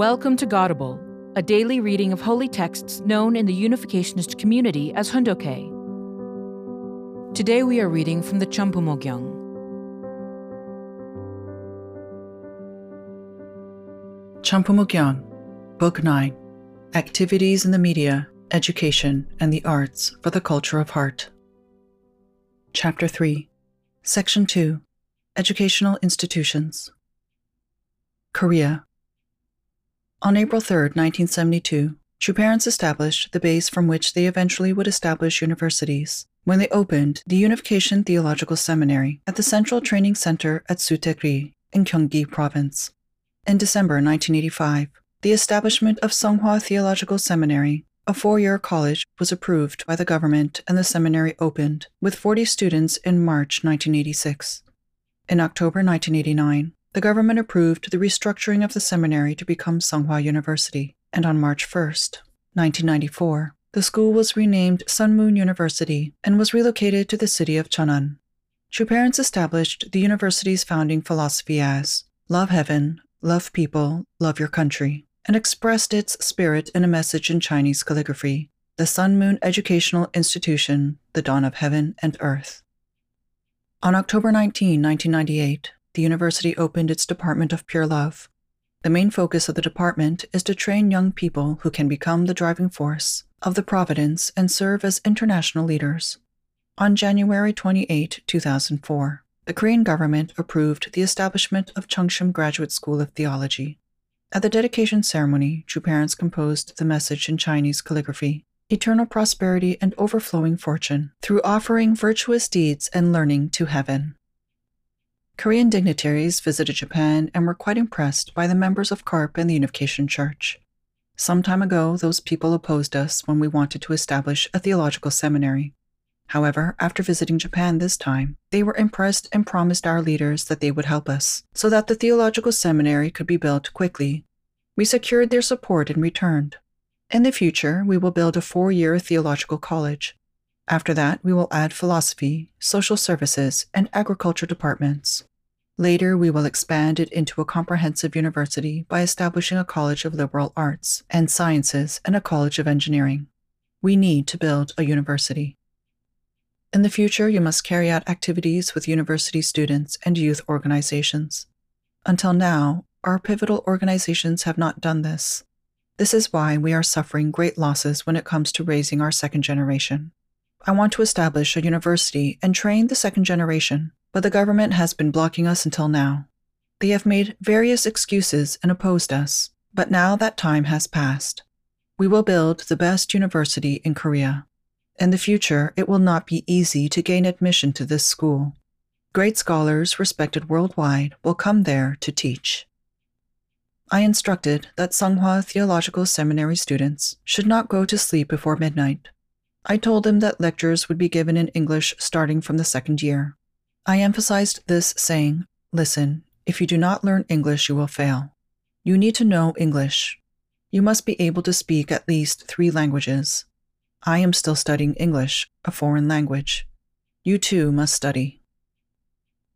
Welcome to Godable, a daily reading of holy texts known in the Unificationist community as Hoon Dok Hae. Today we are reading from the Chambumo Gyeong. Champumogyang, Book 9 Activities in the Media, Education, and the Arts for the Culture of Heart. Chapter 3 Section 2 Educational Institutions. Korea. On April 3, 1972, True parents established the base from which they eventually would establish universities when they opened the Unification Theological Seminary at the Central Training Center at Sutaek-ri in Gyeonggi Province. In December 1985, the establishment of Songhwa Theological Seminary, a four year college, was approved by the government and the seminary opened, with 40 students in March 1986. In October 1989, the government approved the restructuring of the seminary to become Songhwa University, and on March 1, 1994, the school was renamed Sunmoon University and was relocated to the city of Cheonan. True parents established the university's founding philosophy as love heaven, love people, love your country, and expressed its spirit in a message in Chinese calligraphy the Sunmoon Educational Institution, the dawn of heaven and earth. On October 19, 1998, the university opened its Department of Pure Love. The main focus of the department is to train young people who can become the driving force of the Providence and serve as international leaders. On January 28, 2004, the Korean government approved the establishment of Chungshim Graduate School of Theology. At the dedication ceremony, True parents composed the message in Chinese calligraphy eternal prosperity and overflowing fortune through offering virtuous deeds and learning to heaven. Korean dignitaries visited Japan and were quite impressed by the members of CARP and the Unification Church. Some time ago, those people opposed us when we wanted to establish a theological seminary. However, after visiting Japan this time, they were impressed and promised our leaders that they would help us so that the theological seminary could be built quickly. We secured their support and returned. In the future, we will build a four year theological college. After that, we will add philosophy, social services, and agriculture departments. Later, we will expand it into a comprehensive university by establishing a College of Liberal Arts and Sciences and a College of Engineering. We need to build a university. In the future, you must carry out activities with university students and youth organizations. Until now, our pivotal organizations have not done this. This is why we are suffering great losses when it comes to raising our second generation. I want to establish a university and train the second generation but the government has been blocking us until now. They have made various excuses and opposed us, but now that time has passed. We will build the best university in Korea. In the future, it will not be easy to gain admission to this school. Great scholars respected worldwide will come there to teach. I instructed that Songhwa Theological Seminary students should not go to sleep before midnight. I told them that lectures would be given in English starting from the second year. I emphasized this, saying, Listen, if you do not learn English, you will fail. You need to know English. You must be able to speak at least three languages. I am still studying English, a foreign language. You too must study.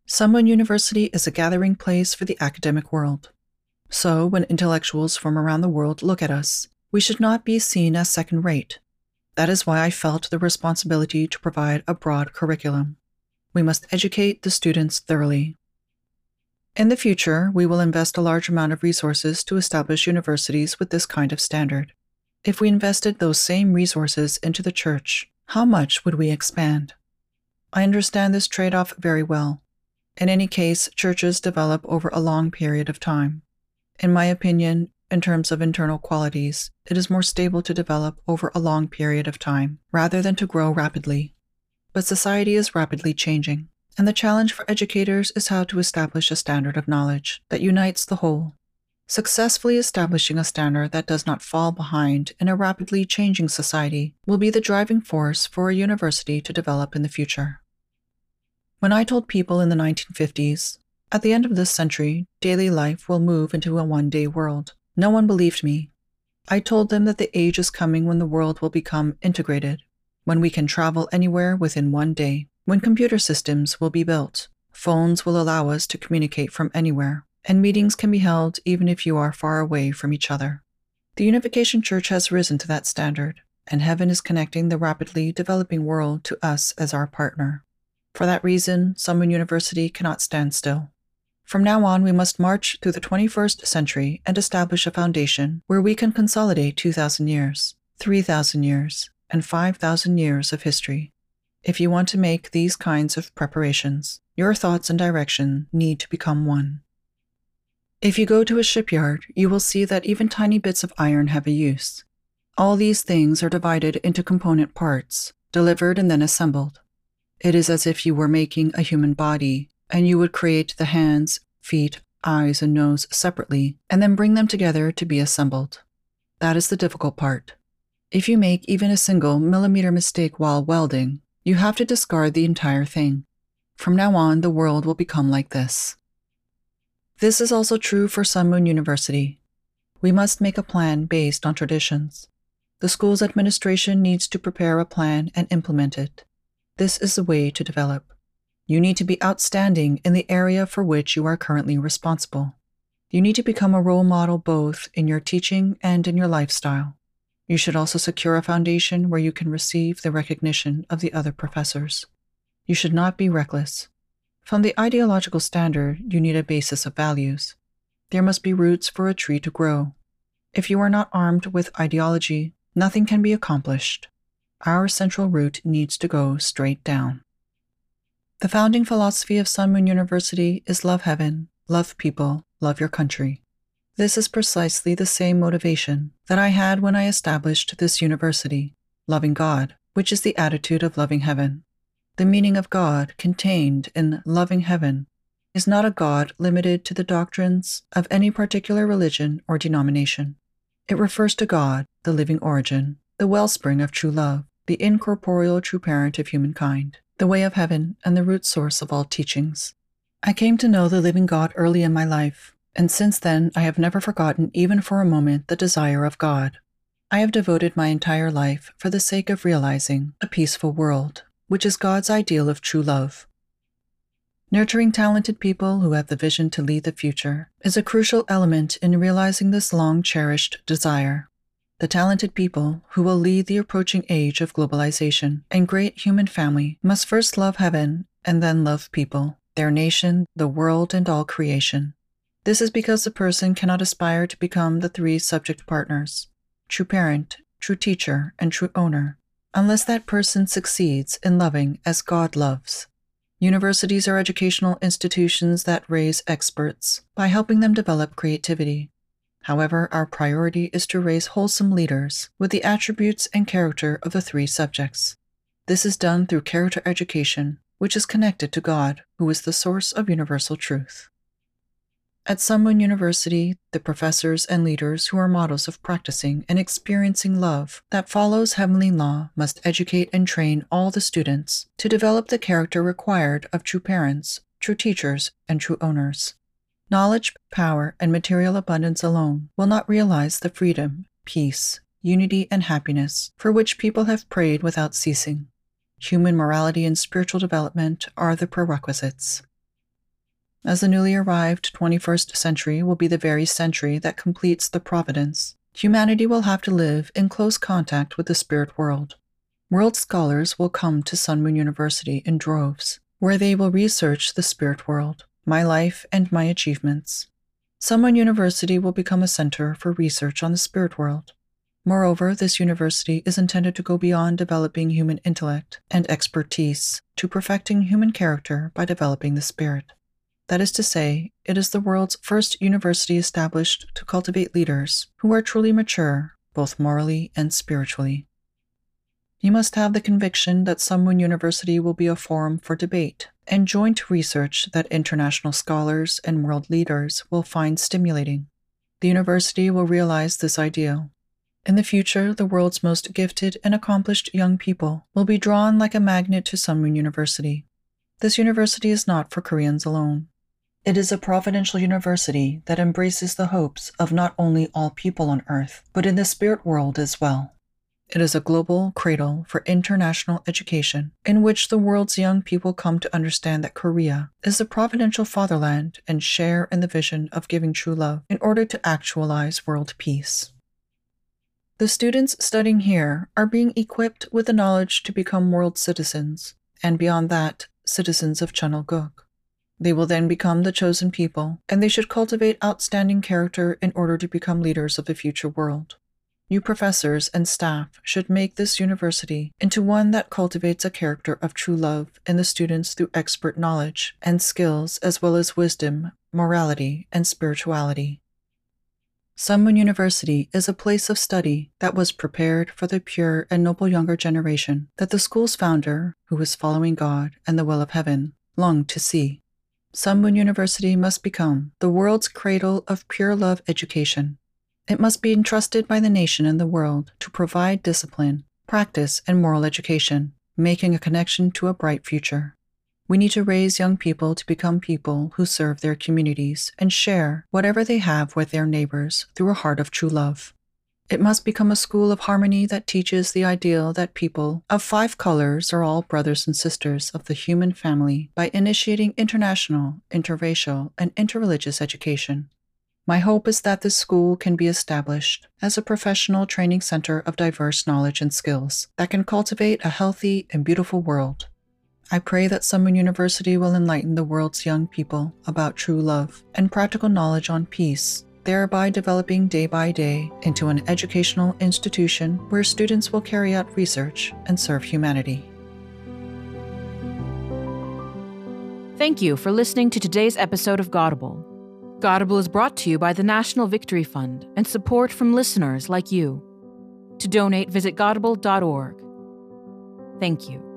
Sunmoon University is a gathering place for the academic world. So, when intellectuals from around the world look at us, we should not be seen as second rate. That is why I felt the responsibility to provide a broad curriculum. We must educate the students thoroughly. In the future, we will invest a large amount of resources to establish universities with this kind of standard. If we invested those same resources into the church, how much would we expand? I understand this trade off very well. In any case, churches develop over a long period of time. In my opinion, in terms of internal qualities, it is more stable to develop over a long period of time rather than to grow rapidly. But society is rapidly changing, and the challenge for educators is how to establish a standard of knowledge that unites the whole. Successfully establishing a standard that does not fall behind in a rapidly changing society will be the driving force for a university to develop in the future. When I told people in the 1950s, at the end of this century, daily life will move into a one day world, no one believed me. I told them that the age is coming when the world will become integrated, when we can travel anywhere within one day, when computer systems will be built, phones will allow us to communicate from anywhere, and meetings can be held even if you are far away from each other. The Unification Church has risen to that standard, and heaven is connecting the rapidly developing world to us as our partner. For that reason, Sun University cannot stand still. From now on, we must march through the 21st century and establish a foundation where we can consolidate 2,000 years, 3,000 years, and 5,000 years of history. If you want to make these kinds of preparations, your thoughts and direction need to become one. If you go to a shipyard, you will see that even tiny bits of iron have a use. All these things are divided into component parts, delivered and then assembled. It is as if you were making a human body, and you would create the hands, feet, eyes, and nose separately, and then bring them together to be assembled. That is the difficult part. If you make even a single millimeter mistake while welding, you have to discard the entire thing. From now on, the world will become like this. This is also true for Sun Moon University. We must make a plan based on traditions. The school's administration needs to prepare a plan and implement it. This is the way to develop. You need to be outstanding in the area for which you are currently responsible. You need to become a role model both in your teaching and in your lifestyle. You should also secure a foundation where you can receive the recognition of the other professors. You should not be reckless. From the ideological standard, you need a basis of values. There must be roots for a tree to grow. If you are not armed with ideology, nothing can be accomplished. Our central root needs to go straight down. The founding philosophy of Sun Moon University is love heaven, love people, love your country. This is precisely the same motivation that I had when I established this university, loving God, which is the attitude of loving heaven. The meaning of God contained in loving heaven is not a God limited to the doctrines of any particular religion or denomination. It refers to God, the living origin, the wellspring of true love, the incorporeal true parent of humankind, the way of heaven, and the root source of all teachings. I came to know the living God early in my life, and since then I have never forgotten even for a moment the desire of God. I have devoted my entire life for the sake of realizing a peaceful world, which is God's ideal of true love. Nurturing talented people who have the vision to lead the future is a crucial element in realizing this long cherished desire. The talented people who will lead the approaching age of globalization and great human family must first love heaven and then love people, their nation, the world, and all creation. This is because the person cannot aspire to become the three subject partners true parent, true teacher, and true owner unless that person succeeds in loving as God loves. Universities are educational institutions that raise experts by helping them develop creativity. However, our priority is to raise wholesome leaders with the attributes and character of the three subjects. This is done through character education, which is connected to God, who is the source of universal truth. At Moon University, the professors and leaders who are models of practicing and experiencing love that follows heavenly law must educate and train all the students to develop the character required of true parents, true teachers, and true owners. Knowledge, power, and material abundance alone will not realize the freedom, peace, unity, and happiness for which people have prayed without ceasing. Human morality and spiritual development are the prerequisites as the newly arrived 21st century will be the very century that completes the providence, humanity will have to live in close contact with the spirit world. World scholars will come to Sun Moon University in droves, where they will research the spirit world, my life, and my achievements. Sun Moon University will become a center for research on the spirit world. Moreover, this university is intended to go beyond developing human intellect and expertise to perfecting human character by developing the spirit. That is to say, it is the world's first university established to cultivate leaders who are truly mature, both morally and spiritually. You must have the conviction that Sun Moon University will be a forum for debate and joint research that international scholars and world leaders will find stimulating. The university will realize this ideal. In the future, the world's most gifted and accomplished young people will be drawn like a magnet to Sun Moon University. This university is not for Koreans alone. It is a providential university that embraces the hopes of not only all people on earth, but in the spirit world as well. It is a global cradle for international education in which the world's young people come to understand that Korea is the providential fatherland and share in the vision of giving true love in order to actualize world peace. The students studying here are being equipped with the knowledge to become world citizens, and beyond that, citizens of Cheonilguk. They will then become the chosen people, and they should cultivate outstanding character in order to become leaders of the future world. You professors and staff should make this university into one that cultivates a character of true love in the students through expert knowledge and skills as well as wisdom, morality, and spirituality. Sunmoon University is a place of study that was prepared for the pure and noble younger generation that the school's founder, who was following God and the will of heaven, longed to see. Sunmoon University must become the world's cradle of pure love education. It must be entrusted by the nation and the world to provide discipline, practice, and moral education, making a connection to a bright future. We need to raise young people to become people who serve their communities and share whatever they have with their neighbors through a heart of true love. It must become a school of harmony that teaches the ideal that people of five colors are all brothers and sisters of the human family by initiating international, interracial, and interreligious education. My hope is that this school can be established as a professional training center of diverse knowledge and skills that can cultivate a healthy and beautiful world I pray that Sunmoon University will enlighten the world's young people about true love and practical knowledge on peace, thereby developing day by day into an educational institution where students will carry out research and serve humanity. Thank you for listening to today's episode of Godable. Godable is brought to you by the National Victory Fund and support from listeners like you. To donate, visit godable.org. Thank you.